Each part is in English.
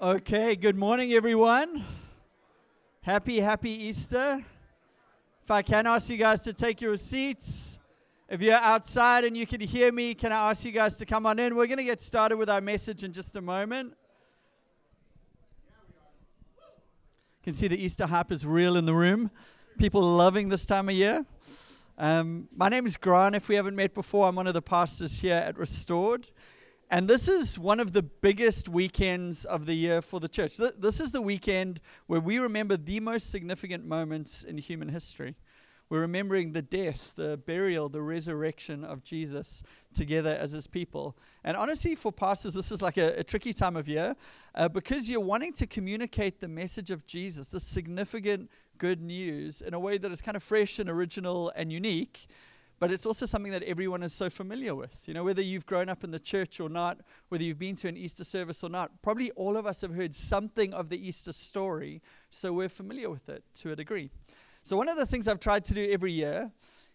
Okay, good morning, everyone. Happy, happy Easter. If I can ask you guys to take your seats. If you're outside and you can hear me, can I ask you guys to come on in? We're going to get started with our message in just a moment. You can see the Easter hype is real in the room. People loving this time of year. Um, my name is Grant. If we haven't met before, I'm one of the pastors here at Restored. And this is one of the biggest weekends of the year for the church. Th- this is the weekend where we remember the most significant moments in human history. We're remembering the death, the burial, the resurrection of Jesus together as his people. And honestly, for pastors, this is like a, a tricky time of year uh, because you're wanting to communicate the message of Jesus, the significant good news, in a way that is kind of fresh and original and unique but it's also something that everyone is so familiar with. You know, whether you've grown up in the church or not, whether you've been to an Easter service or not, probably all of us have heard something of the Easter story, so we're familiar with it to a degree. So, one of the things I've tried to do every year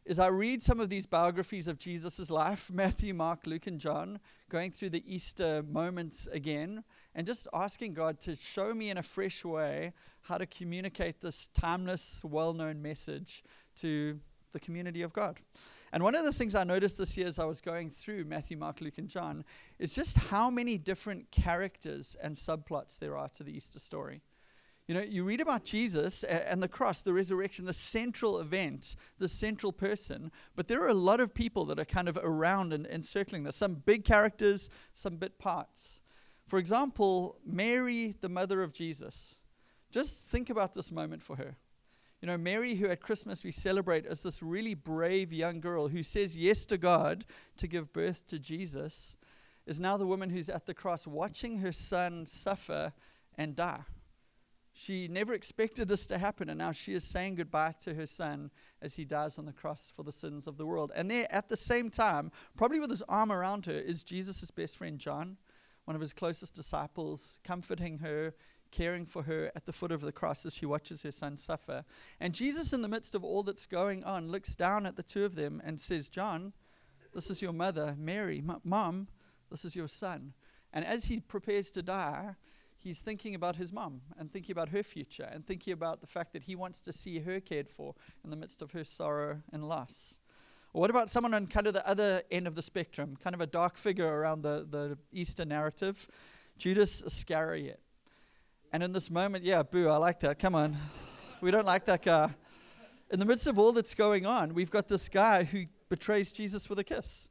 is I read some of these biographies of Jesus' life Matthew, Mark, Luke, and John, going through the Easter moments again, and just asking God to show me in a fresh way how to communicate this timeless, well known message to the community of God. And one of the things I noticed this year as I was going through Matthew, Mark, Luke, and John is just how many different characters and subplots there are to the Easter story. You know, you read about Jesus and the cross, the resurrection, the central event, the central person, but there are a lot of people that are kind of around and encircling this. Some big characters, some bit parts. For example, Mary, the mother of Jesus. Just think about this moment for her. You know, Mary, who at Christmas we celebrate as this really brave young girl who says yes to God to give birth to Jesus, is now the woman who's at the cross watching her son suffer and die. She never expected this to happen, and now she is saying goodbye to her son as he dies on the cross for the sins of the world. And there, at the same time, probably with his arm around her, is Jesus' best friend John, one of his closest disciples, comforting her, caring for her at the foot of the cross as she watches her son suffer. And Jesus, in the midst of all that's going on, looks down at the two of them and says, John, this is your mother. Mary, mom, this is your son. And as he prepares to die, he's thinking about his mom and thinking about her future and thinking about the fact that he wants to see her cared for in the midst of her sorrow and loss. What about someone on kind of the other end of the spectrum, kind of a dark figure around the, the Easter narrative? Judas Iscariot. And in this moment, yeah, boo, I like that. Come on. We don't like that guy. In the midst of all that's going on, we've got this guy who betrays Jesus with a kiss,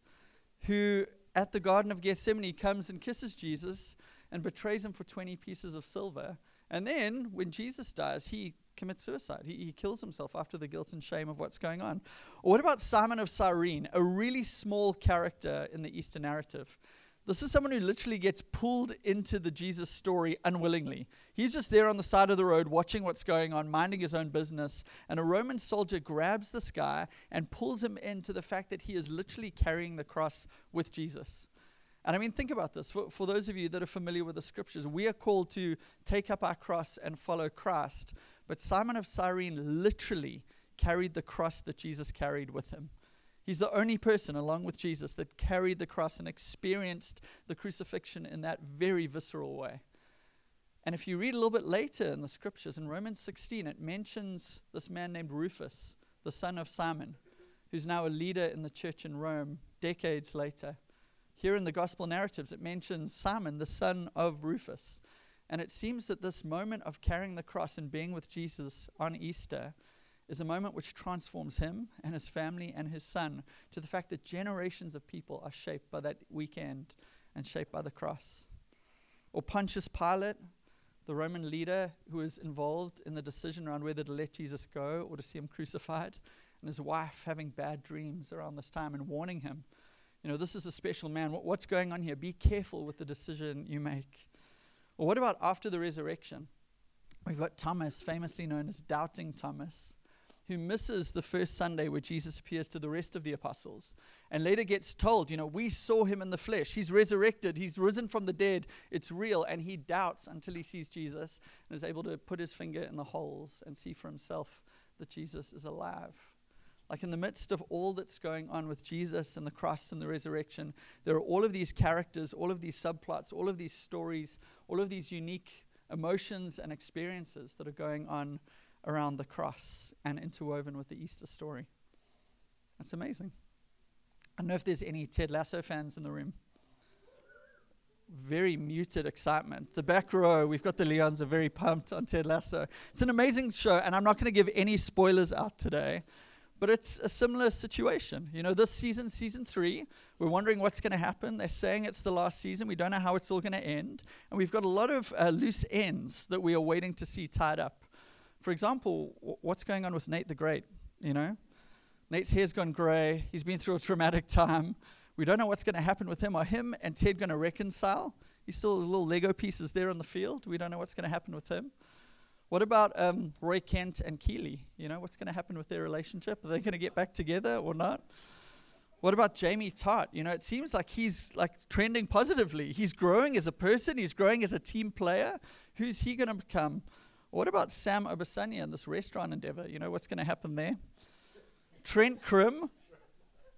who at the Garden of Gethsemane comes and kisses Jesus and betrays him for 20 pieces of silver. And then when Jesus dies, he commits suicide. He, he kills himself after the guilt and shame of what's going on. Or what about Simon of Cyrene, a really small character in the Easter narrative? This is someone who literally gets pulled into the Jesus story unwillingly. He's just there on the side of the road watching what's going on, minding his own business, and a Roman soldier grabs this guy and pulls him into the fact that he is literally carrying the cross with Jesus. And I mean, think about this. For, for those of you that are familiar with the scriptures, we are called to take up our cross and follow Christ. But Simon of Cyrene literally carried the cross that Jesus carried with him. He's the only person, along with Jesus, that carried the cross and experienced the crucifixion in that very visceral way. And if you read a little bit later in the scriptures, in Romans 16, it mentions this man named Rufus, the son of Simon, who's now a leader in the church in Rome decades later. Here in the gospel narratives, it mentions Simon, the son of Rufus. And it seems that this moment of carrying the cross and being with Jesus on Easter is a moment which transforms him and his family and his son to the fact that generations of people are shaped by that weekend and shaped by the cross. Or Pontius Pilate, the Roman leader who was involved in the decision around whether to let Jesus go or to see him crucified, and his wife having bad dreams around this time and warning him, you know, this is a special man. What, what's going on here? Be careful with the decision you make. Or what about after the resurrection? We've got Thomas, famously known as Doubting Thomas who misses the first Sunday where Jesus appears to the rest of the apostles and later gets told, you know, we saw him in the flesh. He's resurrected. He's risen from the dead. It's real. And he doubts until he sees Jesus and is able to put his finger in the holes and see for himself that Jesus is alive. Like in the midst of all that's going on with Jesus and the cross and the resurrection, there are all of these characters, all of these subplots, all of these stories, all of these unique emotions and experiences that are going on around the cross and interwoven with the Easter story. That's amazing. I don't know if there's any Ted Lasso fans in the room. Very muted excitement. The back row, we've got the Leons are very pumped on Ted Lasso. It's an amazing show, and I'm not going to give any spoilers out today, but it's a similar situation. You know, this season, season three, we're wondering what's going to happen. They're saying it's the last season. We don't know how it's all going to end. And we've got a lot of uh, loose ends that we are waiting to see tied up. For example, w- what's going on with Nate the Great? You know, Nate's hair's gone grey. He's been through a traumatic time. We don't know what's going to happen with him. Are him and Ted going to reconcile? He's still little Lego pieces there on the field. We don't know what's going to happen with him. What about um, Roy Kent and Keeley? You know, what's going to happen with their relationship? Are they going to get back together or not? What about Jamie Tartt? You know, it seems like he's like trending positively. He's growing as a person. He's growing as a team player. Who's he going to become? What about Sam Obisanya and this restaurant endeavor? You know, what's going to happen there? Trent Crimm,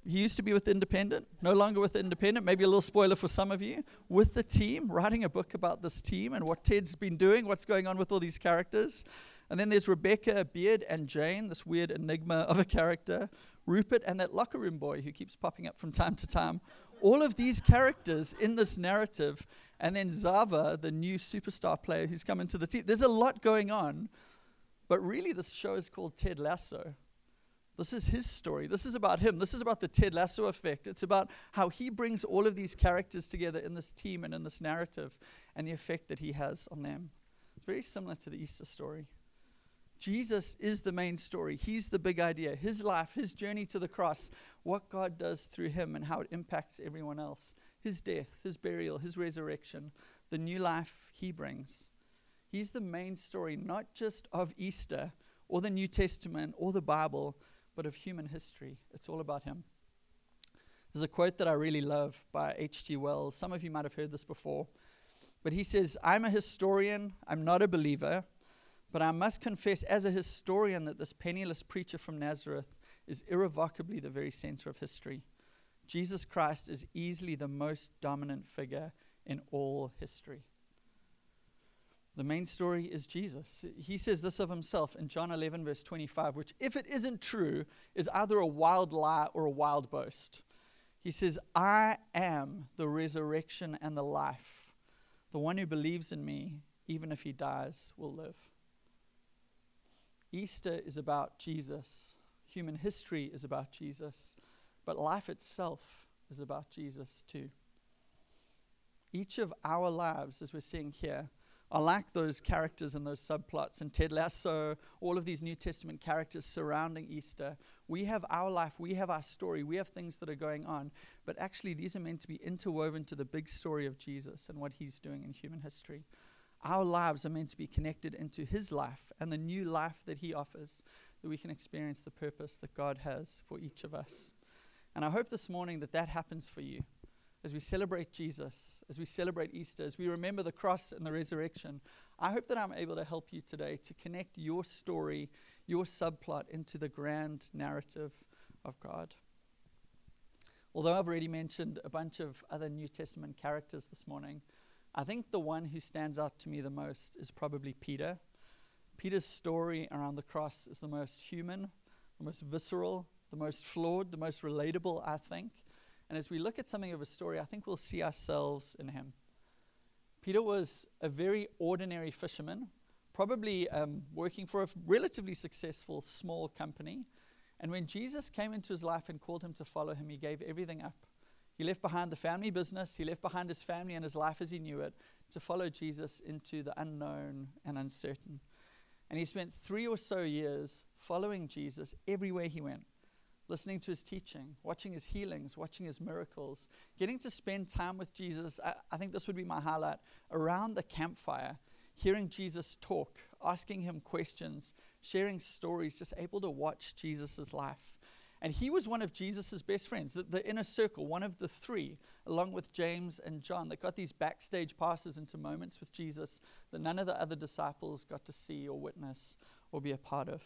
he used to be with Independent, no longer with Independent. Maybe a little spoiler for some of you. With the team, writing a book about this team and what Ted's been doing, what's going on with all these characters. And then there's Rebecca, Beard, and Jane, this weird enigma of a character. Rupert, and that locker room boy who keeps popping up from time to time. All of these characters in this narrative. And then Zava, the new superstar player who's come into the team. There's a lot going on. But really, this show is called Ted Lasso. This is his story. This is about him. This is about the Ted Lasso effect. It's about how he brings all of these characters together in this team and in this narrative and the effect that he has on them. It's very similar to the Easter story. Jesus is the main story. He's the big idea. His life, his journey to the cross, what God does through him and how it impacts everyone else. His death, his burial, his resurrection, the new life he brings. He's the main story, not just of Easter or the New Testament or the Bible, but of human history. It's all about him. There's a quote that I really love by H.G. Wells. Some of you might have heard this before. But he says, I'm a historian, I'm not a believer, but I must confess as a historian that this penniless preacher from Nazareth is irrevocably the very center of history. Jesus Christ is easily the most dominant figure in all history. The main story is Jesus. He says this of himself in John 11, verse 25, which, if it isn't true, is either a wild lie or a wild boast. He says, I am the resurrection and the life. The one who believes in me, even if he dies, will live. Easter is about Jesus. Human history is about Jesus. But life itself is about Jesus too. Each of our lives, as we're seeing here, are like those characters and those subplots and Ted Lasso, all of these New Testament characters surrounding Easter. We have our life, we have our story, we have things that are going on, but actually these are meant to be interwoven to the big story of Jesus and what he's doing in human history. Our lives are meant to be connected into his life and the new life that he offers, that we can experience the purpose that God has for each of us. And I hope this morning that that happens for you as we celebrate Jesus, as we celebrate Easter, as we remember the cross and the resurrection, I hope that I'm able to help you today to connect your story, your subplot into the grand narrative of God. Although I've already mentioned a bunch of other New Testament characters this morning, I think the one who stands out to me the most is probably Peter. Peter's story around the cross is the most human, the most visceral, the most flawed, the most relatable, I think. And as we look at something of a story, I think we'll see ourselves in him. Peter was a very ordinary fisherman, probably um, working for a relatively successful small company. And when Jesus came into his life and called him to follow him, he gave everything up. He left behind the family business, he left behind his family and his life as he knew it to follow Jesus into the unknown and uncertain. And he spent three or so years following Jesus everywhere he went listening to his teaching, watching his healings, watching his miracles, getting to spend time with Jesus. I, I, think this would be my highlight around the campfire, hearing Jesus talk, asking him questions, sharing stories, just able to watch Jesus' life. And he was one of Jesus' best friends, the, the inner circle, one of the three, along with James and John, that got these backstage passes into moments with Jesus that none of the other disciples got to see or witness or be a part of.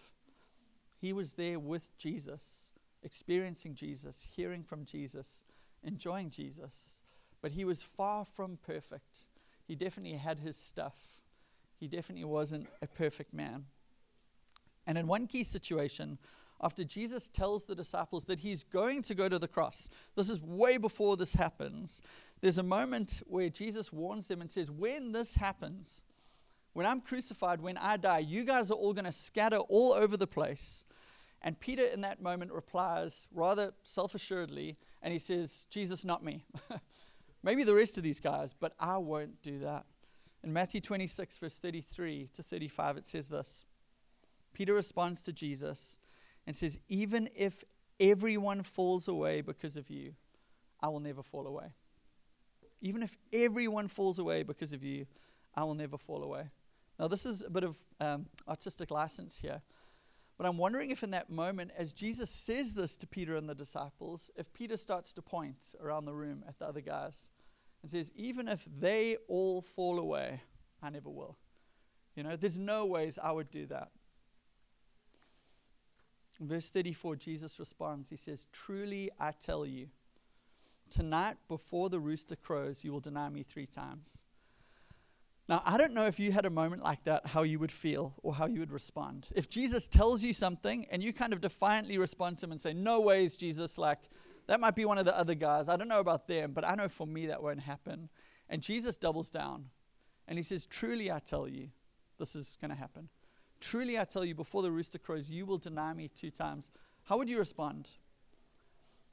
He was there with Jesus experiencing Jesus, hearing from Jesus, enjoying Jesus. But he was far from perfect. He definitely had his stuff. He definitely wasn't a perfect man. And in one key situation, after Jesus tells the disciples that he's going to go to the cross, this is way before this happens. There's a moment where Jesus warns them and says, When this happens, when I'm crucified, when I die, you guys are all going to scatter all over the place. And Peter, in that moment, replies rather self assuredly, and he says, Jesus, not me. Maybe the rest of these guys, but I won't do that. In Matthew 26, verse 33 to 35, it says this Peter responds to Jesus and says, Even if everyone falls away because of you, I will never fall away. Even if everyone falls away because of you, I will never fall away. Now, this is a bit of um, artistic license here. But I'm wondering if in that moment, as Jesus says this to Peter and the disciples, if Peter starts to point around the room at the other guys and says, Even if they all fall away, I never will. You know, there's no ways I would do that. In verse 34, Jesus responds. He says, Truly I tell you, tonight before the rooster crows, you will deny me three times. Now, I don't know if you had a moment like that, how you would feel or how you would respond. If Jesus tells you something and you kind of defiantly respond to him and say, No ways, Jesus, like that might be one of the other guys. I don't know about them, but I know for me that won't happen. And Jesus doubles down and he says, Truly I tell you, this is going to happen. Truly I tell you, before the rooster crows, you will deny me two times. How would you respond?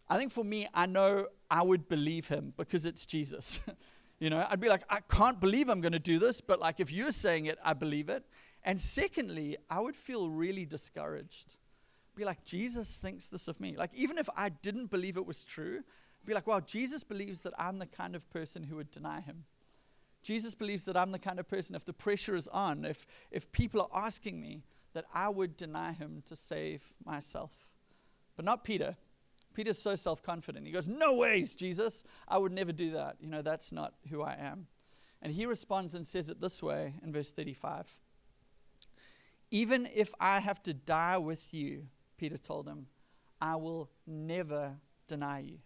I think for me, I know I would believe him because it's Jesus. You know, I'd be like, I can't believe I'm going to do this, but like if you're saying it, I believe it. And secondly, I would feel really discouraged. Be like, Jesus thinks this of me. Like, even if I didn't believe it was true, be like, wow, Jesus believes that I'm the kind of person who would deny him. Jesus believes that I'm the kind of person, if the pressure is on, if, if people are asking me, that I would deny him to save myself. But not Peter. Peter's so self confident. He goes, No ways, Jesus. I would never do that. You know, that's not who I am. And he responds and says it this way in verse 35 Even if I have to die with you, Peter told him, I will never deny you.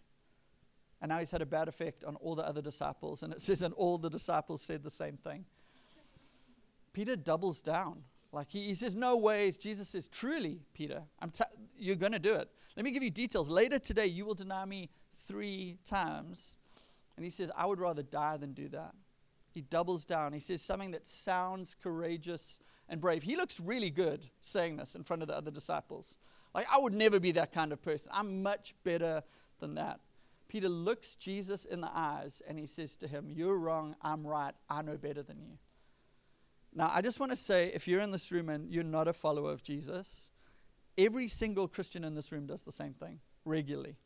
And now he's had a bad effect on all the other disciples. And it says, and all the disciples said the same thing. Peter doubles down. Like he, he says, No ways. Jesus says, Truly, Peter, I'm you're going to do it. Let me give you details. Later today, you will deny me three times. And he says, I would rather die than do that. He doubles down. He says something that sounds courageous and brave. He looks really good saying this in front of the other disciples. Like, I would never be that kind of person. I'm much better than that. Peter looks Jesus in the eyes and he says to him, You're wrong. I'm right. I know better than you. Now, I just want to say if you're in this room and you're not a follower of Jesus, every single Christian in this room does the same thing regularly.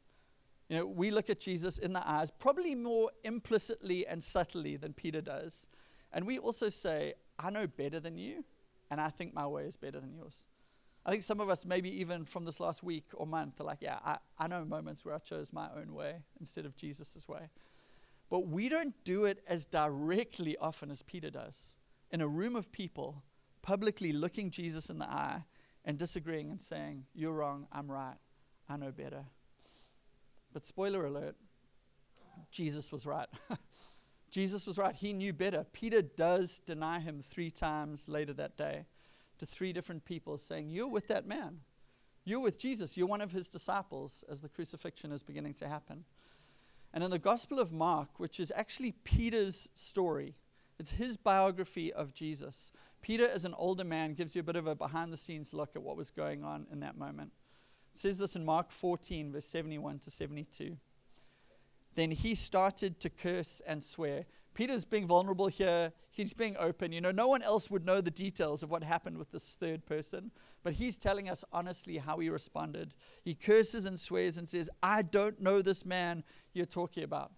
You know, we look at Jesus in the eyes, probably more implicitly and subtly than Peter does. And we also say, I know better than you, and I think my way is better than yours. I think some of us, maybe even from this last week or month, are like, yeah, I, I know moments where I chose my own way instead of Jesus' way. But we don't do it as directly often as Peter does in a room of people, publicly looking Jesus in the eye and disagreeing and saying, You're wrong, I'm right, I know better. But spoiler alert, Jesus was right. Jesus was right. He knew better. Peter does deny him three times later that day to three different people, saying, You're with that man. You're with Jesus. You're one of his disciples as the crucifixion is beginning to happen. And in the Gospel of Mark, which is actually Peter's story, it's his biography of Jesus. Peter, as an older man, gives you a bit of a behind the scenes look at what was going on in that moment. It says this in Mark 14, verse 71 to 72. Then he started to curse and swear. Peter's being vulnerable here. He's being open. You know, no one else would know the details of what happened with this third person, but he's telling us honestly how he responded. He curses and swears and says, I don't know this man you're talking about.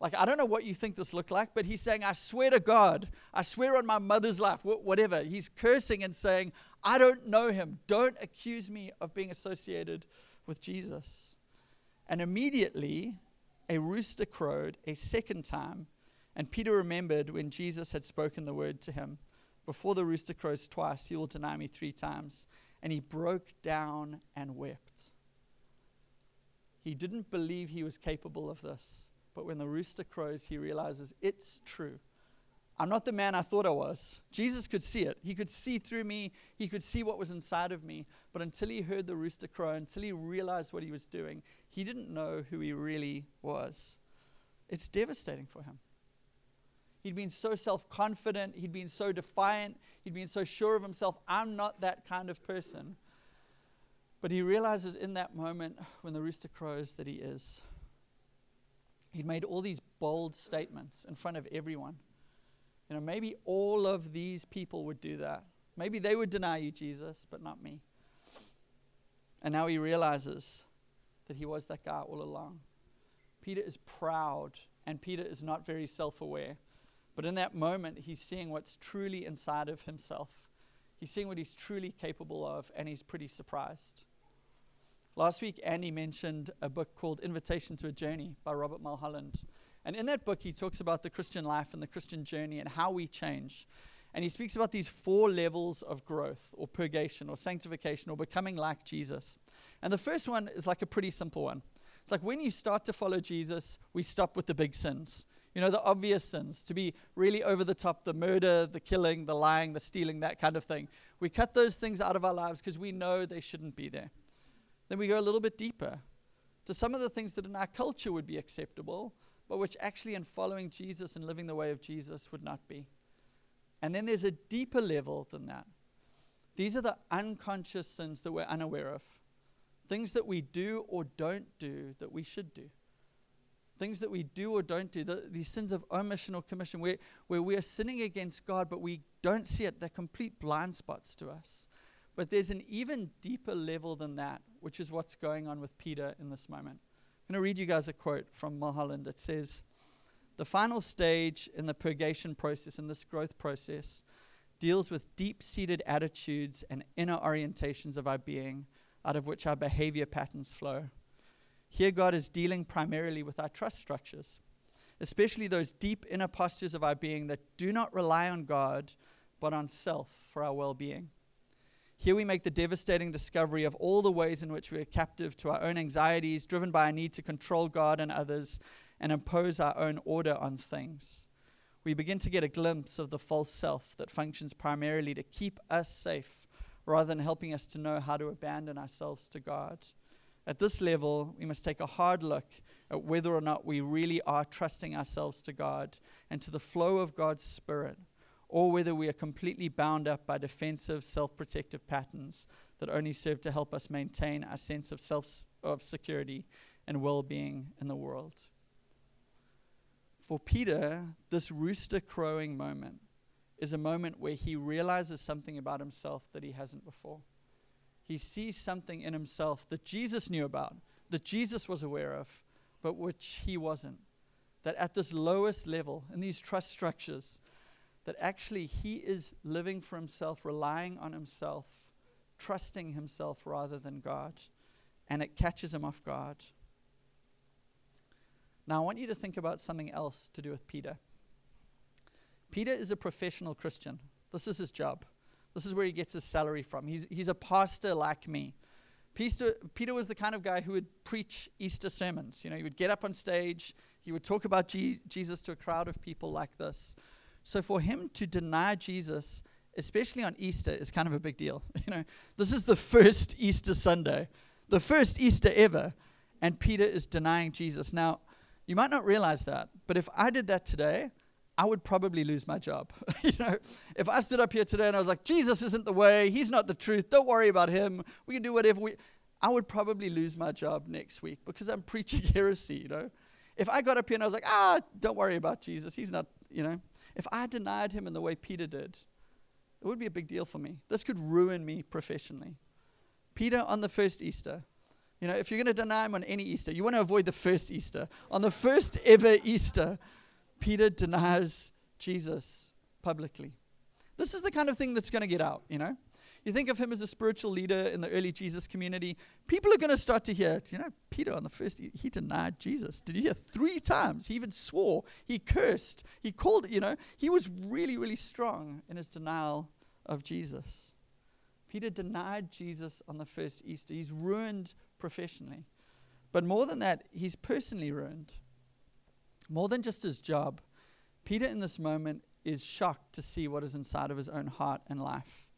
Like, I don't know what you think this looked like, but he's saying, I swear to God, I swear on my mother's life, wh- whatever. He's cursing and saying, I don't know him. Don't accuse me of being associated with Jesus. And immediately, a rooster crowed a second time, and Peter remembered when Jesus had spoken the word to him Before the rooster crows twice, you will deny me three times. And he broke down and wept. He didn't believe he was capable of this. But when the rooster crows, he realizes it's true. I'm not the man I thought I was. Jesus could see it. He could see through me. He could see what was inside of me. But until he heard the rooster crow, until he realized what he was doing, he didn't know who he really was. It's devastating for him. He'd been so self confident. He'd been so defiant. He'd been so sure of himself. I'm not that kind of person. But he realizes in that moment when the rooster crows that he is. He'd made all these bold statements in front of everyone. You know, maybe all of these people would do that. Maybe they would deny you, Jesus, but not me. And now he realizes that he was that guy all along. Peter is proud, and Peter is not very self aware. But in that moment, he's seeing what's truly inside of himself. He's seeing what he's truly capable of, and he's pretty surprised. Last week, Andy mentioned a book called Invitation to a Journey by Robert Mulholland. And in that book, he talks about the Christian life and the Christian journey and how we change. And he speaks about these four levels of growth or purgation or sanctification or becoming like Jesus. And the first one is like a pretty simple one. It's like when you start to follow Jesus, we stop with the big sins. You know, the obvious sins, to be really over the top the murder, the killing, the lying, the stealing, that kind of thing. We cut those things out of our lives because we know they shouldn't be there. Then we go a little bit deeper to some of the things that in our culture would be acceptable, but which actually in following Jesus and living the way of Jesus would not be. And then there's a deeper level than that. These are the unconscious sins that we're unaware of. Things that we do or don't do that we should do. Things that we do or don't do, the, these sins of omission or commission, where, where we are sinning against God, but we don't see it. They're complete blind spots to us. But there's an even deeper level than that, which is what's going on with Peter in this moment. I'm going to read you guys a quote from Mulholland. It says, The final stage in the purgation process, in this growth process, deals with deep seated attitudes and inner orientations of our being, out of which our behavior patterns flow. Here, God is dealing primarily with our trust structures, especially those deep inner postures of our being that do not rely on God, but on self for our well being. Here we make the devastating discovery of all the ways in which we are captive to our own anxieties, driven by a need to control God and others, and impose our own order on things. We begin to get a glimpse of the false self that functions primarily to keep us safe rather than helping us to know how to abandon ourselves to God. At this level, we must take a hard look at whether or not we really are trusting ourselves to God and to the flow of God's Spirit or whether we are completely bound up by defensive, self protective patterns that only serve to help us maintain our sense of self of security and well being in the world. For Peter, this rooster crowing moment is a moment where he realizes something about himself that he hasn't before. He sees something in himself that Jesus knew about, that Jesus was aware of, but which he wasn't. That at this lowest level, in these trust structures, that actually he is living for himself, relying on himself, trusting himself rather than God. And it catches him off guard. Now, I want you to think about something else to do with Peter. Peter is a professional Christian. This is his job. This is where he gets his salary from. He's, he's a pastor like me. Peter, Peter was the kind of guy who would preach Easter sermons. You know, he would get up on stage, he would talk about Jesus to a crowd of people like this. So for him to deny Jesus, especially on Easter, is kind of a big deal. You know, this is the first Easter Sunday, the first Easter ever, and Peter is denying Jesus. Now, you might not realize that, but if I did that today, I would probably lose my job. you know, if I stood up here today and I was like, Jesus isn't the way, he's not the truth, don't worry about him, we can do whatever we I would probably lose my job next week because I'm preaching heresy, you know. If I got up here and I was like, ah, don't worry about Jesus, he's not, you know, if I denied him in the way Peter did, it would be a big deal for me. This could ruin me professionally. Peter on the first Easter, you know, if you're going to deny him on any Easter, you want to avoid the first Easter. On the first ever Easter, Peter denies Jesus publicly. This is the kind of thing that's going to get out, you know? You think of him as a spiritual leader in the early Jesus community, people are going to start to hear, you know, Peter on the first, he, he, denied Jesus. Did you hear? Three times. He even swore. He cursed. He called, you know, he was really, really strong in his denial of Jesus. Peter denied Jesus on the first Easter. He's ruined professionally. But more than that, he's personally ruined. More than just his job, Peter in this moment is shocked to see what is inside of his own heart and life.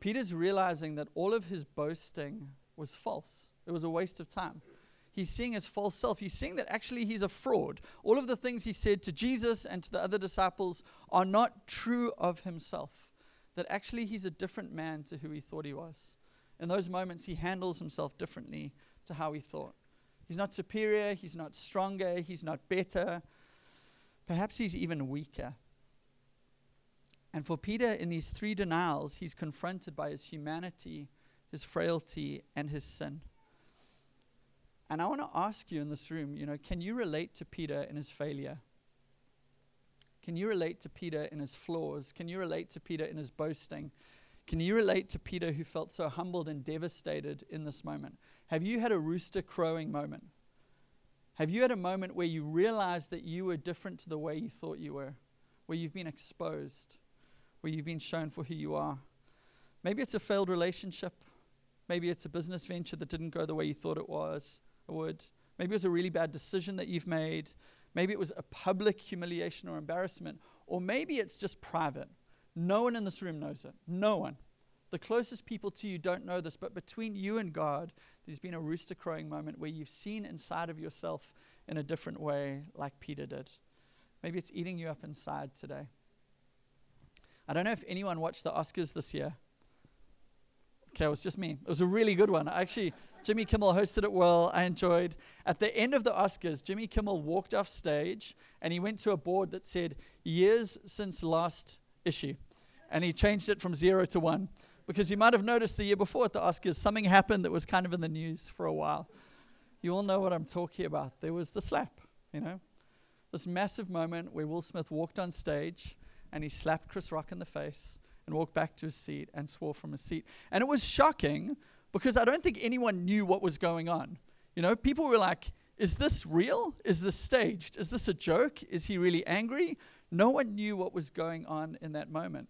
Peter's realizing that all of his boasting was false, it was a waste of time. He's seeing his false self. He's seeing that actually he's a fraud. All of the things he said to Jesus and to the other disciples are not true of himself. That actually he's a different man to who he thought he was. In those moments, he handles himself differently to how he thought. He's not superior, he's not stronger, he's not better. Perhaps he's even weaker. And for Peter, in these three denials, he's confronted by his humanity, his frailty, and his sin. And I want to ask you in this room, you know, can you relate to Peter in his failure? Can you relate to Peter in his flaws? Can you relate to Peter in his boasting? Can you relate to Peter who felt so humbled and devastated in this moment? Have you had a rooster crowing moment? Have you had a moment where you realized that you were different to the way you thought you were? Where you've been exposed? Where you've been shown for who you are? Maybe it's a failed relationship. Maybe it's a business venture that didn't go the way you thought it was would. Maybe it was a really bad decision that you've made. Maybe it was a public humiliation or embarrassment. Or maybe it's just private. No one in this room knows it. No one. The closest people to you don't know this, but between you and God, there's been a rooster crowing moment where you've seen inside of yourself in a different way, like Peter did. Maybe it's eating you up inside today. I don't know if anyone watched the Oscars this year. Okay, it was just me. It was a really good one. Actually, Jimmy Kimmel hosted it well. I enjoyed. At the end of the Oscars, Jimmy Kimmel walked off stage and he went to a board that said years since last issue. And he changed it from zero to one. Because you might have noticed the year before at the Oscars, something happened that was kind of in the news for a while. You all know what I'm talking about. There was the slap, you know? This massive moment where Will Smith walked on stage and he slapped Chris Rock in the face and walked back to his seat and swore from his seat. And it was shocking because I don't think anyone knew what was going on. You know, people were like, is this real? Is this staged? Is this a joke? Is he really angry? No one knew what was going on in that moment.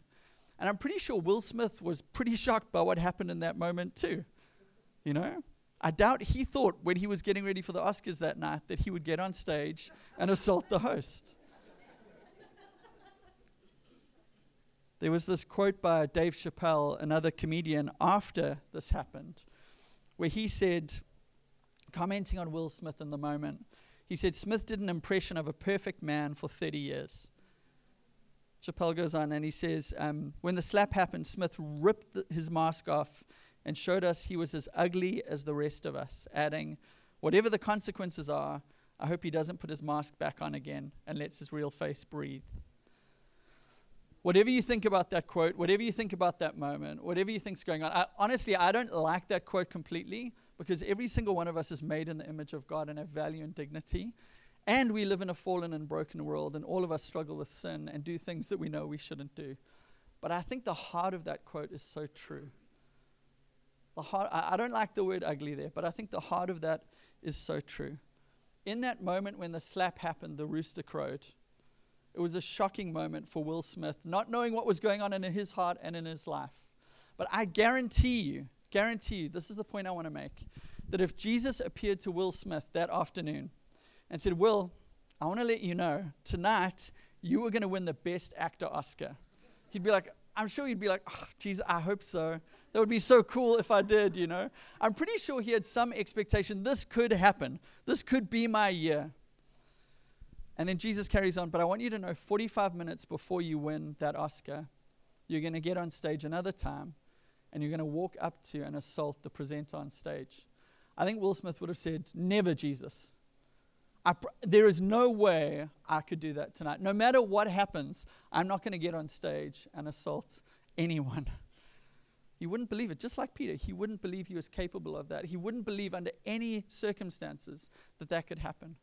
And I'm pretty sure Will Smith was pretty shocked by what happened in that moment, too. You know? I doubt he thought when he was getting ready for the Oscars that night that he would get on stage and assault the host. There was this quote by Dave Chappelle, another comedian, after this happened, where he said, commenting on Will Smith in the moment, he said, Smith did an impression of a perfect man for 30 years. Chappelle goes on and he says, um, When the slap happened, Smith ripped his mask off and showed us he was as ugly as the rest of us, adding, Whatever the consequences are, I hope he doesn't put his mask back on again and lets his real face breathe. Whatever you think about that quote, whatever you think about that moment, whatever you think's going on, I, honestly, I don't like that quote completely because every single one of us is made in the image of God and have value and dignity. And we live in a fallen and broken world, and all of us struggle with sin and do things that we know we shouldn't do. But I think the heart of that quote is so true. The heart, I, I don't like the word ugly there, but I think the heart of that is so true. In that moment when the slap happened, the rooster crowed. It was a shocking moment for Will Smith, not knowing what was going on in his heart and in his life. But I guarantee you, guarantee you, this is the point I want to make, that if Jesus appeared to Will Smith that afternoon and said, Will, I want to let you know, tonight you are going to win the Best Actor Oscar, he'd be like, I'm sure he'd be like, oh, geez, I hope so. That would be so cool if I did, you know. I'm pretty sure he had some expectation this could happen. This could be my year. And then Jesus carries on, but I want you to know 45 minutes before you win that Oscar, you're going to get on stage another time and you're going to walk up to and assault the presenter on stage. I think Will Smith would have said, Never, Jesus. Pr- there is no way I could do that tonight. No matter what happens, I'm not going to get on stage and assault anyone. He wouldn't believe it. Just like Peter, he wouldn't believe he was capable of that. He wouldn't believe under any circumstances that that could happen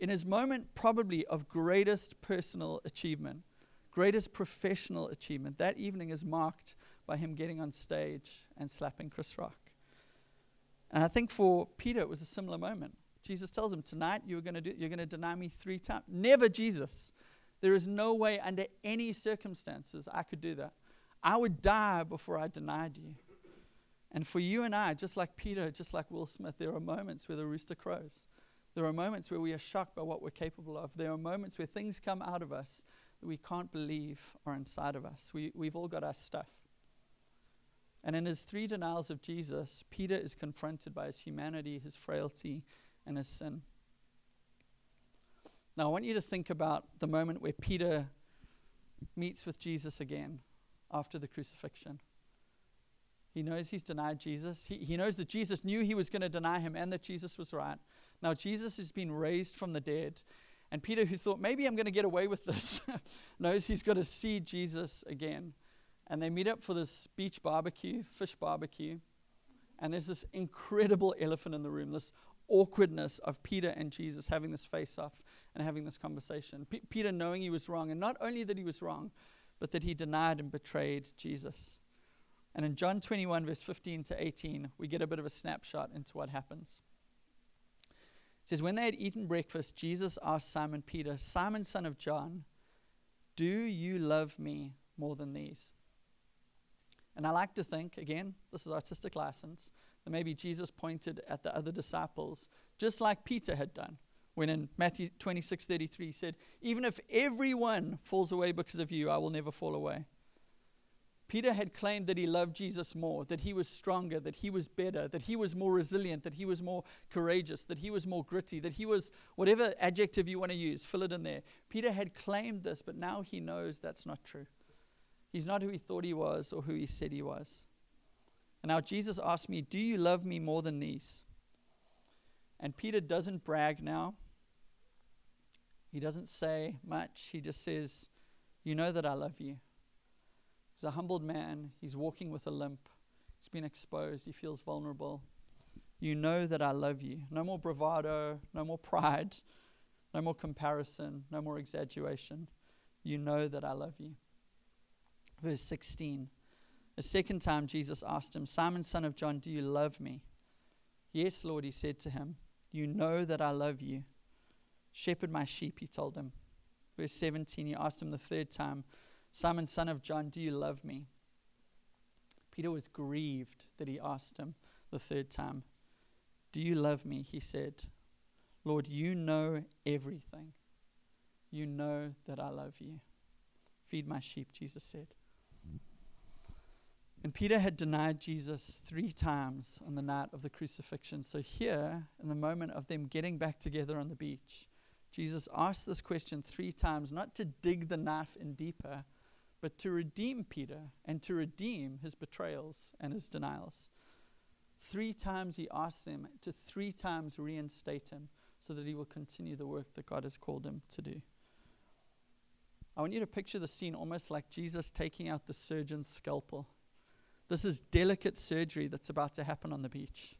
in his moment probably of greatest personal achievement, greatest professional achievement, that evening is marked by him getting on stage and slapping Chris Rock. And I think for Peter it was a similar moment. Jesus tells him, Tonight you're gonna deny me three times. Never Jesus. There is no way under any circumstances I could do that. I would die before I denied you. And for you and I, just like Peter, just like Will Smith, there are moments where the rooster crows. There are moments where we are shocked by what we're capable of. There are moments where things come out of us that we can't believe are inside of us. We, we've all got our stuff. And in his three denials of Jesus, Peter is confronted by his humanity, his frailty, and his sin. Now, I want you to think about the moment where Peter meets with Jesus again after the crucifixion. He knows he's denied Jesus. He, he knows that Jesus knew he was going to deny him and that Jesus was right. Now, Jesus has been raised from the dead. And Peter, who thought, maybe I'm going to get away with this, knows he's got to see Jesus again. And they meet up for this beach barbecue, fish barbecue. And there's this incredible elephant in the room, this awkwardness of Peter and Jesus having this face off and having this conversation. P- Peter knowing he was wrong, and not only that he was wrong, but that he denied and betrayed Jesus. And in John 21, verse 15 to 18, we get a bit of a snapshot into what happens. Says, When they had eaten breakfast, Jesus asked Simon Peter, Simon, son of John, do you love me more than these? And I like to think, again, this is artistic license, that maybe Jesus pointed at the other disciples, just like Peter had done, when in Matthew 26 33 he said, Even if everyone falls away because of you, I will never fall away. Peter had claimed that he loved Jesus more, that he was stronger, that he was better, that he was more resilient, that he was more courageous, that he was more gritty, that he was whatever adjective you want to use, fill it in there. Peter had claimed this, but now he knows that's not true. He's not who he thought he was or who he said he was. And now Jesus asked me, Do you love me more than these? And Peter doesn't brag now. He doesn't say much. He just says, You know that I love you. He's a humbled man. He's walking with a limp. He's been exposed. He feels vulnerable. You know that I love you. No more bravado, no more pride, no more comparison, no more exaggeration. You know that I love you. Verse 16. A second time Jesus asked him, Simon, son of John, do you love me? Yes, Lord, he said to him. You know that I love you. Shepherd my sheep, he told him. Verse 17, he asked him the third time, Simon, son of John, do you love me? Peter was grieved that he asked him the third time. Do you love me? He said, Lord, you know everything. You know that I love you. Feed my sheep, Jesus said. And Peter had denied Jesus three times on the night of the crucifixion. So, here, in the moment of them getting back together on the beach, Jesus asked this question three times, not to dig the knife in deeper, but to redeem Peter and to redeem his betrayals and his denials. Three times he asks him to three times reinstate him so that he will continue the work that God has called him to do. I want you to picture the scene almost like Jesus taking out the surgeon's scalpel. This is delicate surgery that's about to happen on the beach.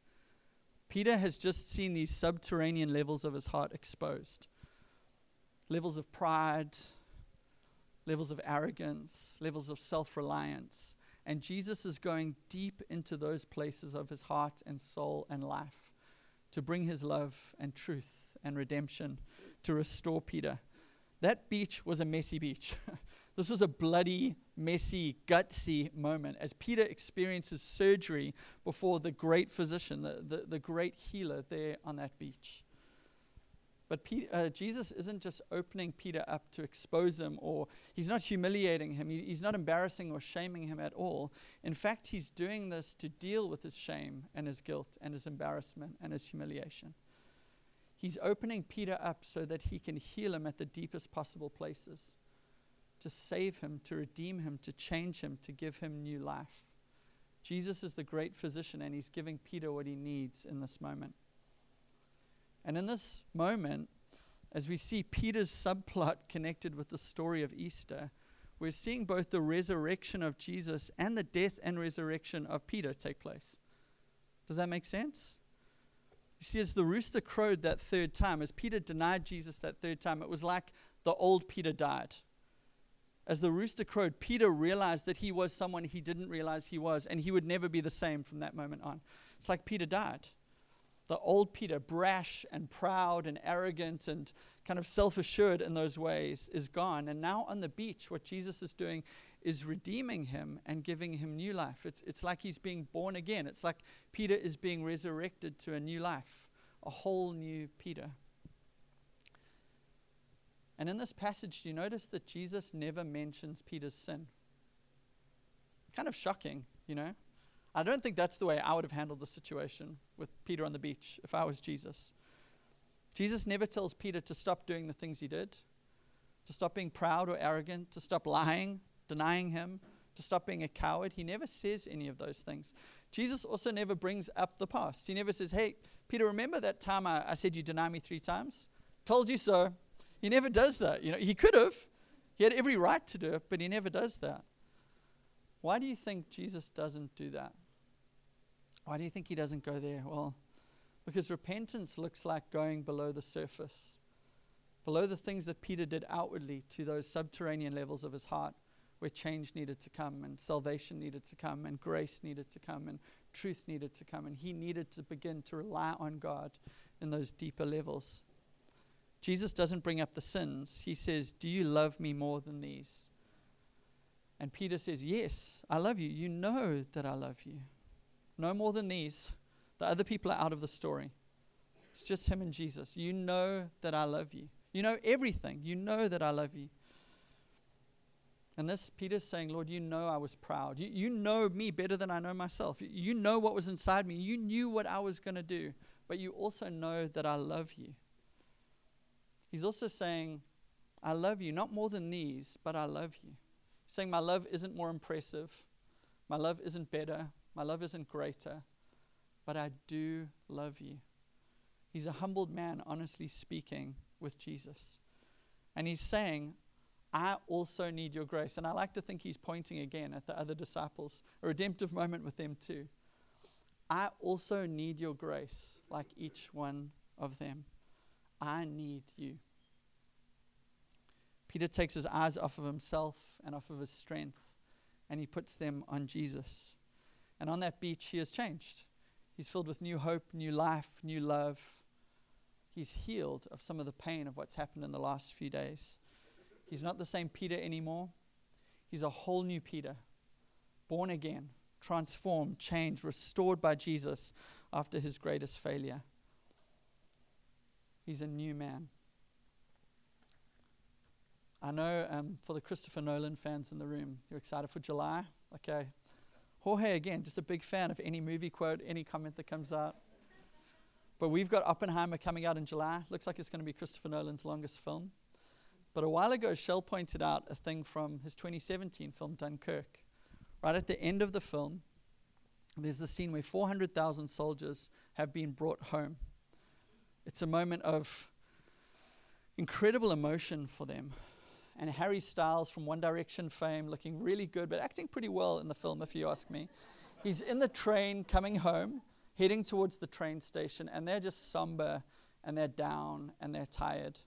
Peter has just seen these subterranean levels of his heart exposed levels of pride, levels of arrogance, levels of self reliance. And Jesus is going deep into those places of his heart and soul and life to bring his love and truth and redemption to restore Peter. That beach was a messy beach. this was a bloody, messy, gutsy moment as Peter experiences surgery before the great physician, the, the, the great healer there on that beach. But uh, Jesus isn't just opening Peter up to expose him, or he's not humiliating him. He, he's not embarrassing or shaming him at all. In fact, he's doing this to deal with his shame and his guilt and his embarrassment and his humiliation. He's opening Peter up so that he can heal him at the deepest possible places, to save him, to redeem him, to change him, to give him new life. Jesus is the great physician, and he's giving Peter what he needs in this moment. And in this moment, as we see Peter's subplot connected with the story of Easter, we're seeing both the resurrection of Jesus and the death and resurrection of Peter take place. Does that make sense? You see, as the rooster crowed that third time, as Peter denied Jesus that third time, it was like the old Peter died. As the rooster crowed, Peter realized that he was someone he didn't realize he was, and he would never be the same from that moment on. It's like Peter died the old Peter, brash and proud and arrogant and kind of self assured in those ways, is gone. And now on the beach, what Jesus is doing is redeeming him and giving him new life. It's, it's like he's being born again. It's like Peter is being resurrected to a new life, a whole new Peter. And in this passage, do you notice that Jesus never mentions Peter's sin? Kind of shocking, you know? I don't think that's the way I would have handled the situation with Peter on the beach if I was Jesus. Jesus never tells Peter to stop doing the things he did, to stop being proud or arrogant, to stop lying, denying him, to stop being a coward. He never says any of those things. Jesus also never brings up the past. He never says, Hey, Peter, remember that time I, I said you deny me three times? Told you so. He never does that. You know, he could have. He had every right to do it, but he never does that. Why do you think Jesus doesn't do that? Why do you think he doesn't go there? Well, because repentance looks like going below the surface, below the things that Peter did outwardly to those subterranean levels of his heart where change needed to come and salvation needed to come and grace needed to come and truth needed to come. And he needed to begin to rely on God in those deeper levels. Jesus doesn't bring up the sins. He says, Do you love me more than these? And Peter says, Yes, I love you. You know that I love you. No more than these. The other people are out of the story. It's just him and Jesus. You know that I love you. You know everything. You know that I love you. And this, Peter's saying, Lord, you know I was proud. You, you know me better than I know myself. You, know what was inside me. You knew what I was going to do. But you also know that I love you. He's also saying, I love you, not more than these, but I love you. Saying, My love isn't more impressive. My love isn't better. My love isn't greater. But I do love you. He's a humbled man, honestly speaking, with Jesus. And he's saying, I also need your grace. And I like to think he's pointing again at the other disciples, a redemptive moment with them too. I also need your grace, like each one of them. I need you. Peter takes his eyes off of himself and off of his strength, and he puts them on Jesus. And on that beach, he has changed. He's filled with new hope, new life, new love. He's healed of some of the pain of what's happened in the last few days. He's not the same Peter anymore. He's a whole new Peter, born again, transformed, changed, restored by Jesus after his greatest failure. He's a new man. I know um, for the Christopher Nolan fans in the room, you're excited for July. Okay. Jorge, again, just a big fan of any movie quote, any comment that comes out. But we've got Oppenheimer coming out in July. Looks like it's going to be Christopher Nolan's longest film. But a while ago, Shell pointed out a thing from his 2017 film, Dunkirk. Right at the end of the film, there's a scene where 400,000 soldiers have been brought home. It's a moment of incredible emotion for them. And Harry Styles from One Direction fame, looking really good, but acting pretty well in the film, if you ask me. He's in the train coming home, heading towards the train station, and they're just somber and they're down and they're tired.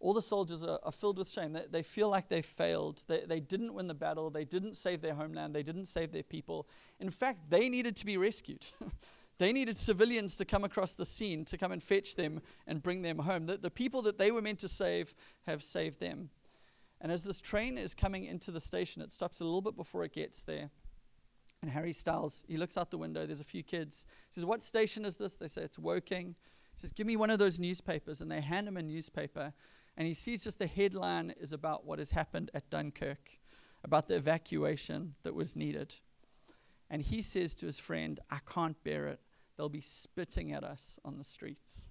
All the soldiers are, are filled with shame. They, they, feel like they failed. They, they didn't win the battle. They didn't save their homeland. They didn't save their people. In fact, they needed to be rescued. They needed civilians to come across the scene to come and fetch them and bring them home. The, the people that they were meant to save have saved them. And as this train is coming into the station, it stops a little bit before it gets there. And Harry Styles, he looks out the window. There's a few kids. He says, What station is this? They say, It's Woking. He says, Give me one of those newspapers. And they hand him a newspaper. And he sees just the headline is about what has happened at Dunkirk, about the evacuation that was needed. And he says to his friend, I can't bear it they'll be spitting at us on the streets.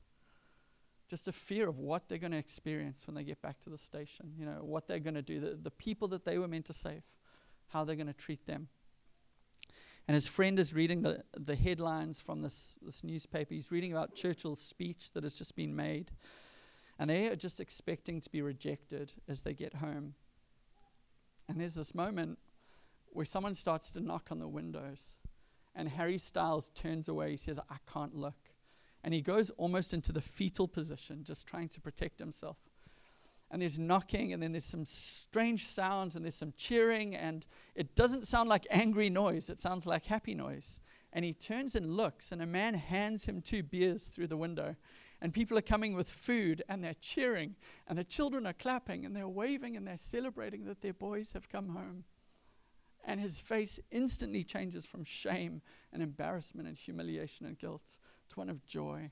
Just a fear of what they're going to experience when they get back to the station, you know, what they're going to do, the, the people that they were meant to save, how they're going to treat them. And his friend is reading the, the headlines from this, this newspaper. He's reading about Churchill's speech that has just been made. And they are just expecting to be rejected as they get home. And there's this moment where someone starts to knock on the windows and Harry Styles turns away. He says, I can't look. And he goes almost into the fetal position, just trying to protect himself. And there's knocking, and then there's some strange sounds, and there's some cheering, and it doesn't sound like angry noise, it sounds like happy noise. And he turns and looks, and a man hands him two beers through the window. And people are coming with food, and they're cheering, and the children are clapping, and they're waving, and they're celebrating that their boys have come home. And his face instantly changes from shame and embarrassment and humiliation and guilt to one of joy.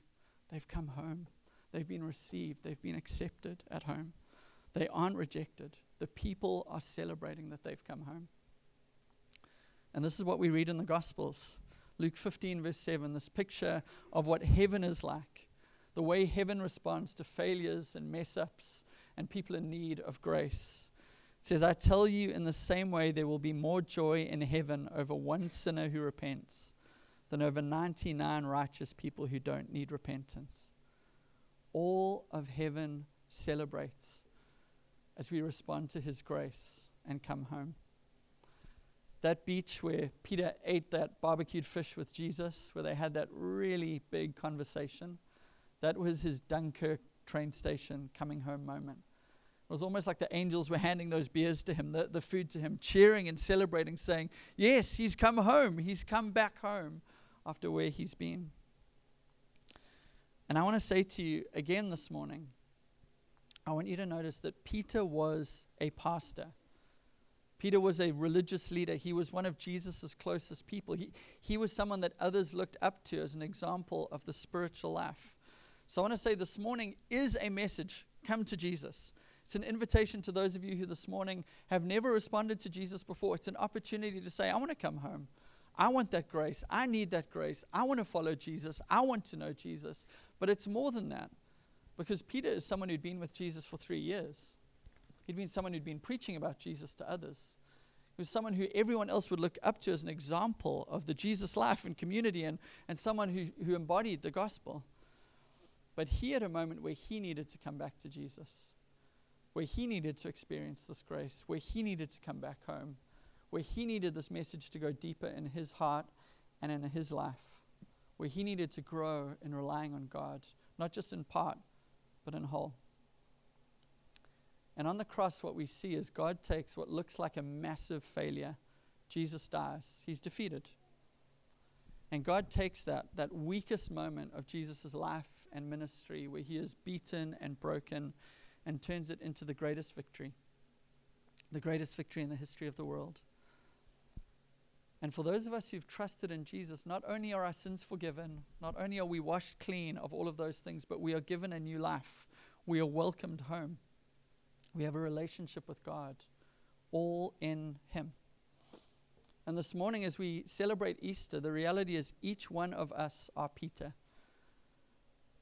They've come home. They've been received. They've been accepted at home. They aren't rejected. The people are celebrating that they've come home. And this is what we read in the Gospels. Luke 15, verse 7, this picture of what heaven is like, the way heaven responds to failures and mess ups and people in need of grace. Says, I tell you, in the same way, there will be more joy in heaven over one sinner who repents than over 99 righteous people who don't need repentance. All of heaven celebrates as we respond to his grace and come home. That beach where Peter ate that barbecued fish with Jesus, where they had that really big conversation, that was his Dunkirk train station coming home moment. It was almost like the angels were handing those beers to him, the, the food to him, cheering and celebrating, saying, Yes, he's come home. He's come back home after where he's been. And I want to say to you again this morning I want you to notice that Peter was a pastor. Peter was a religious leader. He was one of Jesus' closest people. He, he was someone that others looked up to as an example of the spiritual life. So I want to say this morning is a message come to Jesus. It's an invitation to those of you who this morning have never responded to Jesus before. It's an opportunity to say, I want to come home. I want that grace. I need that grace. I want to follow Jesus. I want to know Jesus. But it's more than that. Because Peter is someone who'd been with Jesus for three years. He'd been someone who'd been preaching about Jesus to others. He was someone who everyone else would look up to as an example of the Jesus life and community and, and someone who, who embodied the gospel. But he had a moment where he needed to come back to Jesus, where he needed to experience this grace, where he needed to come back home, where he needed this message to go deeper in his heart and in his life, where he needed to grow in relying on God, not just in part, but in whole. And on the cross, what we see is God takes what looks like a massive failure. Jesus dies, he's defeated. And God takes that, that weakest moment of Jesus' life and ministry where he is beaten and broken and turns it into the greatest victory, the greatest victory in the history of the world. And for those of us who've trusted in Jesus, not only are our sins forgiven, not only are we washed clean of all of those things, but we are given a new life. We are welcomed home. We have a relationship with God, all in Him. And this morning, as we celebrate Easter, the reality is each one of us are Peter.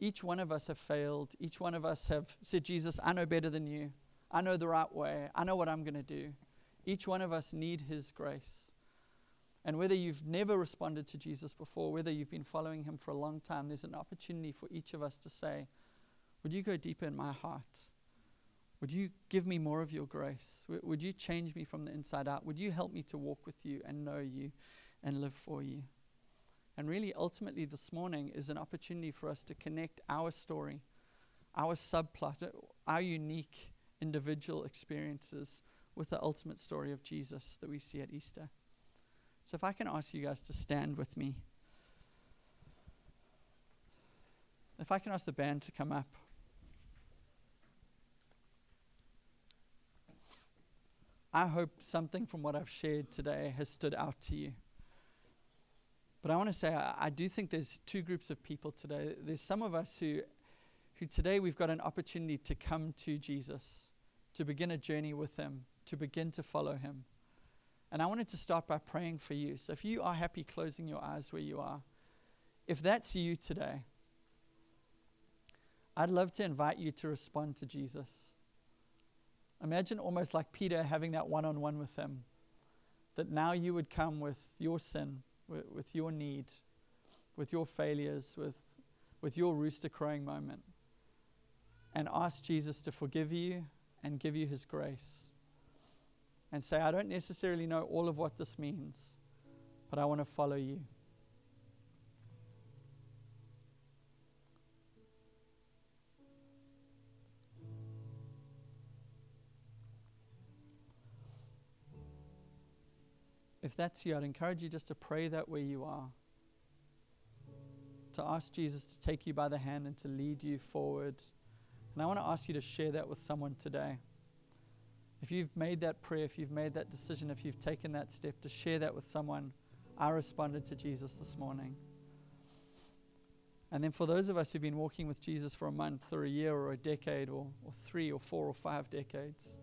Each one of us have failed. Each one of us have said, Jesus, I know better than you. I know the right way. I know what I'm going to do. Each one of us need His grace. And whether you've never responded to Jesus before, whether you've been following him for a long time, there's an opportunity for each of us to say, Would you go deeper in my heart? Would you give me more of your grace? W- would you change me from the inside out? Would you help me to walk with you and know you and live for you? And really, ultimately, this morning is an opportunity for us to connect our story, our subplot, our unique individual experiences with the ultimate story of Jesus that we see at Easter. So, if I can ask you guys to stand with me. If I can ask the band to come up. I hope something from what I've shared today has stood out to you. But I want to say, I, I, do think there's two groups of people today. There's some of us who, who today we've got an opportunity to come to Jesus, to begin a journey with Him, to begin to follow Him. And I wanted to start by praying for you. So if you are happy closing your eyes where you are, if that's you today, I'd love to invite you to respond to Jesus. Imagine almost like Peter having that one on one with him, that now you would come with your sin, with, with your need, with your failures, with, with your rooster crowing moment, and ask Jesus to forgive you and give you his grace and say, I don't necessarily know all of what this means, but I want to follow you. If that's you, I'd encourage you just to pray that where you are. To ask Jesus to take you by the hand and to lead you forward. And I want to ask you to share that with someone today. If you've made that prayer, if you've made that decision, if you've taken that step to share that with someone, I responded to Jesus this morning. And then for those of us who've been walking with Jesus for a month or a year or a decade or, or three or four or five decades,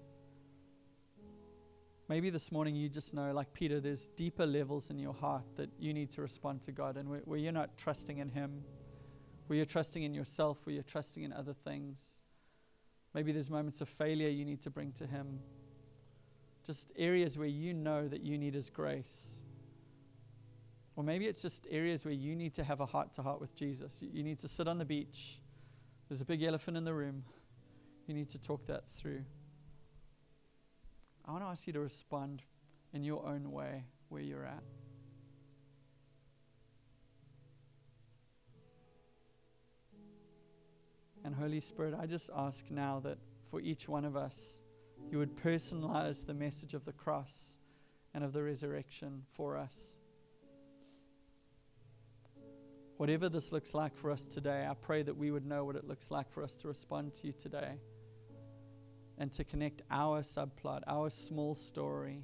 maybe this morning you just know, like Peter, there's deeper levels in your heart that you need to respond to God and where, where you're not trusting in Him, where you're trusting in yourself, where you're trusting in other things. Maybe there's moments of failure you need to bring to Him. Just areas where you know that you need His grace. Or maybe it's just areas where you need to have a heart to heart with Jesus. You need to sit on the beach. There's a big elephant in the room. You need to talk that through. I want to ask you to respond in your own way where you're at. And Holy Spirit, I just ask now that for each one of us, you would personalize the message of the cross and of the resurrection for us. Whatever this looks like for us today, I pray that we would know what it looks like for us to respond to you today and to connect our subplot, our small story,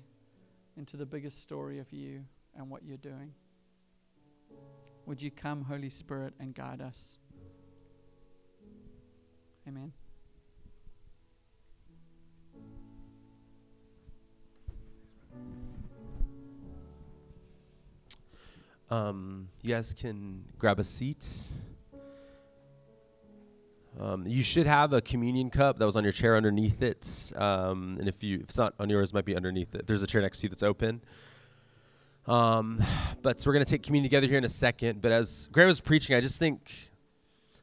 into the biggest story of you and what you're doing. Would you come, Holy Spirit, and guide us? Amen. Um, you guys can grab a seat. Um, you should have a communion cup that was on your chair underneath it. Um, and if you if it's not on yours, it might be underneath it. There's a chair next to you that's open. Um, but so we're gonna take communion together here in a second. But as Grant was preaching, I just think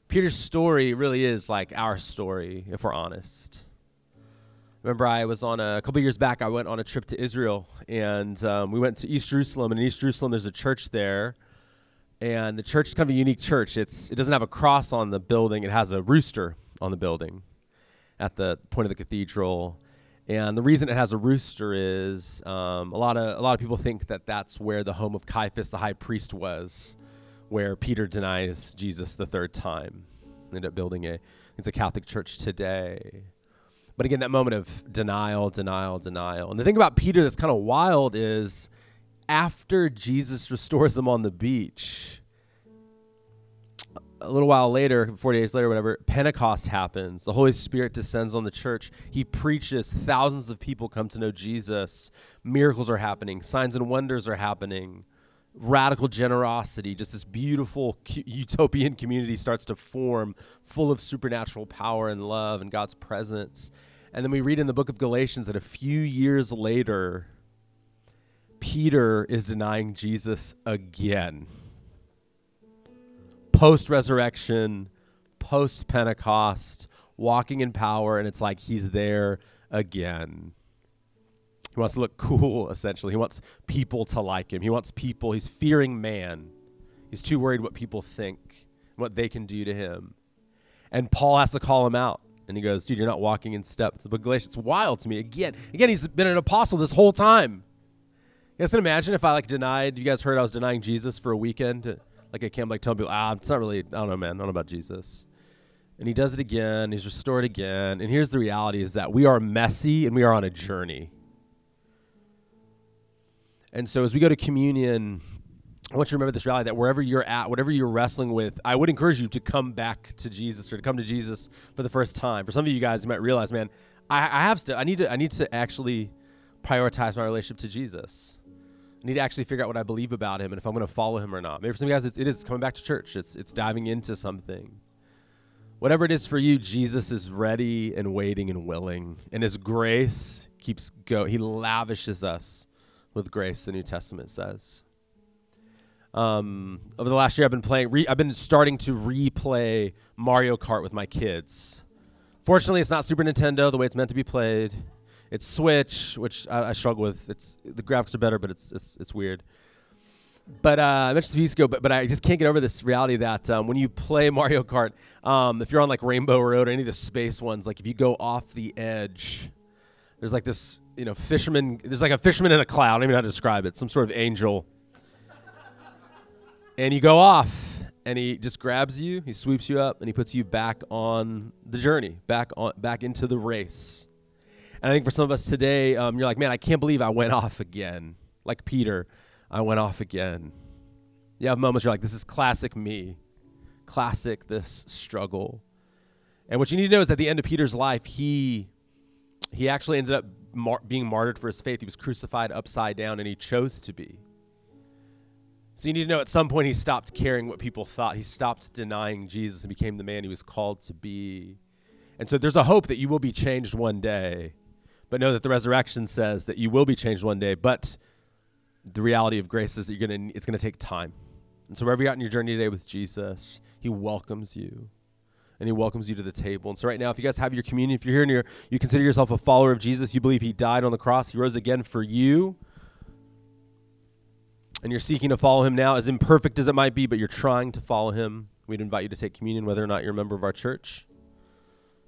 Peter's story really is like our story, if we're honest remember I was on a, a couple years back. I went on a trip to Israel, and um, we went to East Jerusalem. And in East Jerusalem, there's a church there, and the church is kind of a unique church. It's it doesn't have a cross on the building; it has a rooster on the building, at the point of the cathedral. And the reason it has a rooster is um, a lot of a lot of people think that that's where the home of Caiaphas, the high priest, was, where Peter denies Jesus the third time. Ended up building a it's a Catholic church today. But again, that moment of denial, denial, denial. And the thing about Peter that's kind of wild is after Jesus restores them on the beach, a little while later, 40 days later, whatever, Pentecost happens. The Holy Spirit descends on the church. He preaches. Thousands of people come to know Jesus. Miracles are happening. Signs and wonders are happening. Radical generosity, just this beautiful utopian community starts to form, full of supernatural power and love and God's presence. And then we read in the book of Galatians that a few years later, Peter is denying Jesus again. Post resurrection, post Pentecost, walking in power, and it's like he's there again. He wants to look cool, essentially. He wants people to like him. He wants people, he's fearing man. He's too worried what people think, what they can do to him. And Paul has to call him out. And he goes, dude, you're not walking in step to the book Galatians. It's wild to me. Again, again, he's been an apostle this whole time. You guys can imagine if I like denied, you guys heard I was denying Jesus for a weekend. Like I can't like tell people, ah, it's not really, I don't know, man, I don't know about Jesus. And he does it again, he's restored again. And here's the reality is that we are messy and we are on a journey. And so as we go to communion, I want you to remember this reality that wherever you're at, whatever you're wrestling with, I would encourage you to come back to Jesus or to come to Jesus for the first time. For some of you guys, you might realize, man, I, I have to, I need to, I need to actually prioritize my relationship to Jesus. Need to actually figure out what I believe about Him and if I'm going to follow Him or not. Maybe for some guys, it's, it is coming back to church. It's it's diving into something. Whatever it is for you, Jesus is ready and waiting and willing, and His grace keeps go. He lavishes us with grace. The New Testament says. Um, over the last year, I've been playing. Re- I've been starting to replay Mario Kart with my kids. Fortunately, it's not Super Nintendo the way it's meant to be played. It's Switch, which I, I struggle with. It's the graphics are better, but it's it's, it's weird. But uh, I mentioned weeks ago, but, but I just can't get over this reality that um, when you play Mario Kart, um, if you're on like Rainbow Road or any of the space ones, like if you go off the edge, there's like this, you know, fisherman. There's like a fisherman in a cloud. I don't even know how to describe it. Some sort of angel and you go off and he just grabs you he sweeps you up and he puts you back on the journey back on back into the race And I think for some of us today, um, you're like, man, I can't believe I went off again. Like Peter, I went off again. You have moments you're like, this is classic me, classic this struggle. And what you need to know is at the end of Peter's life, he he actually ended up mar- being martyred for his faith. He was crucified upside down, and he chose to be. So you need to know at some point he stopped caring what people thought. He stopped denying Jesus and became the man he was called to be. And so there's a hope that you will be changed one day. But know that the resurrection says that you will be changed one day. But the reality of grace is that you're gonna it's gonna take time. And so wherever you're at in your journey today with Jesus, he welcomes you. And he welcomes you to the table. And so right now, if you guys have your communion, if you're here and you're, you consider yourself a follower of Jesus, you believe he died on the cross, he rose again for you and you're seeking to follow him now, as imperfect as it might be, but you're trying to follow him, we'd invite you to take communion, whether or not you're a member of our church.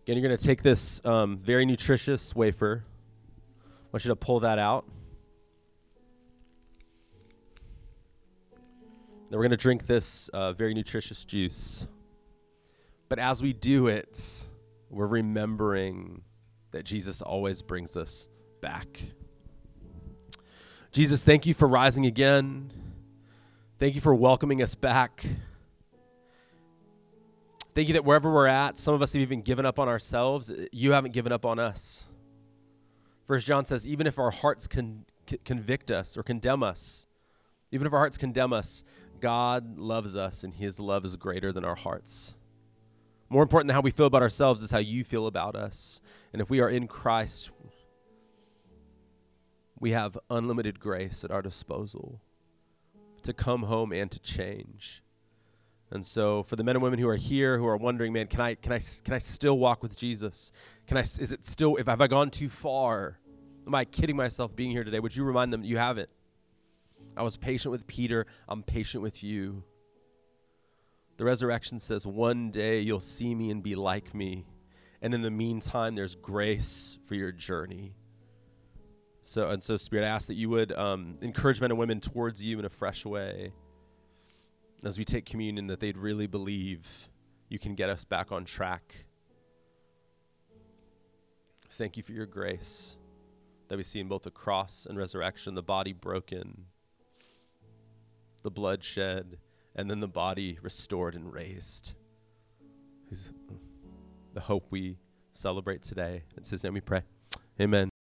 Again, you're going to take this um, very nutritious wafer. Want you to pull that out. Then we're going to drink this uh, very nutritious juice. But as we do it, we're remembering that Jesus always brings us back. Jesus, thank you for rising again. Thank you for welcoming us back. Thank you that wherever we're at, some of us have even given up on ourselves. You haven't given up on us. First John says, even if our hearts con- convict us or condemn us, even if our hearts condemn us, God loves us and his love is greater than our hearts. More important than how we feel about ourselves is how you feel about us. And if we are in Christ, we have unlimited grace at our disposal to come home and to change. And so for the men and women who are here who are wondering, man, can I can I can I still walk with Jesus? Can I is it still if have I gone too far? Am I kidding myself being here today? Would you remind them you haven't? I was patient with Peter, I'm patient with you. The resurrection says one day you'll see me and be like me. And in the meantime, there's grace for your journey. So and so, Spirit, I ask that you would um, encourage men and women towards you in a fresh way as we take communion, that they'd really believe you can get us back on track. Thank you for your grace that we see in both the cross and resurrection, the body broken, the blood shed, and then the body restored and raised. The hope we celebrate today. It's His name we pray. Amen.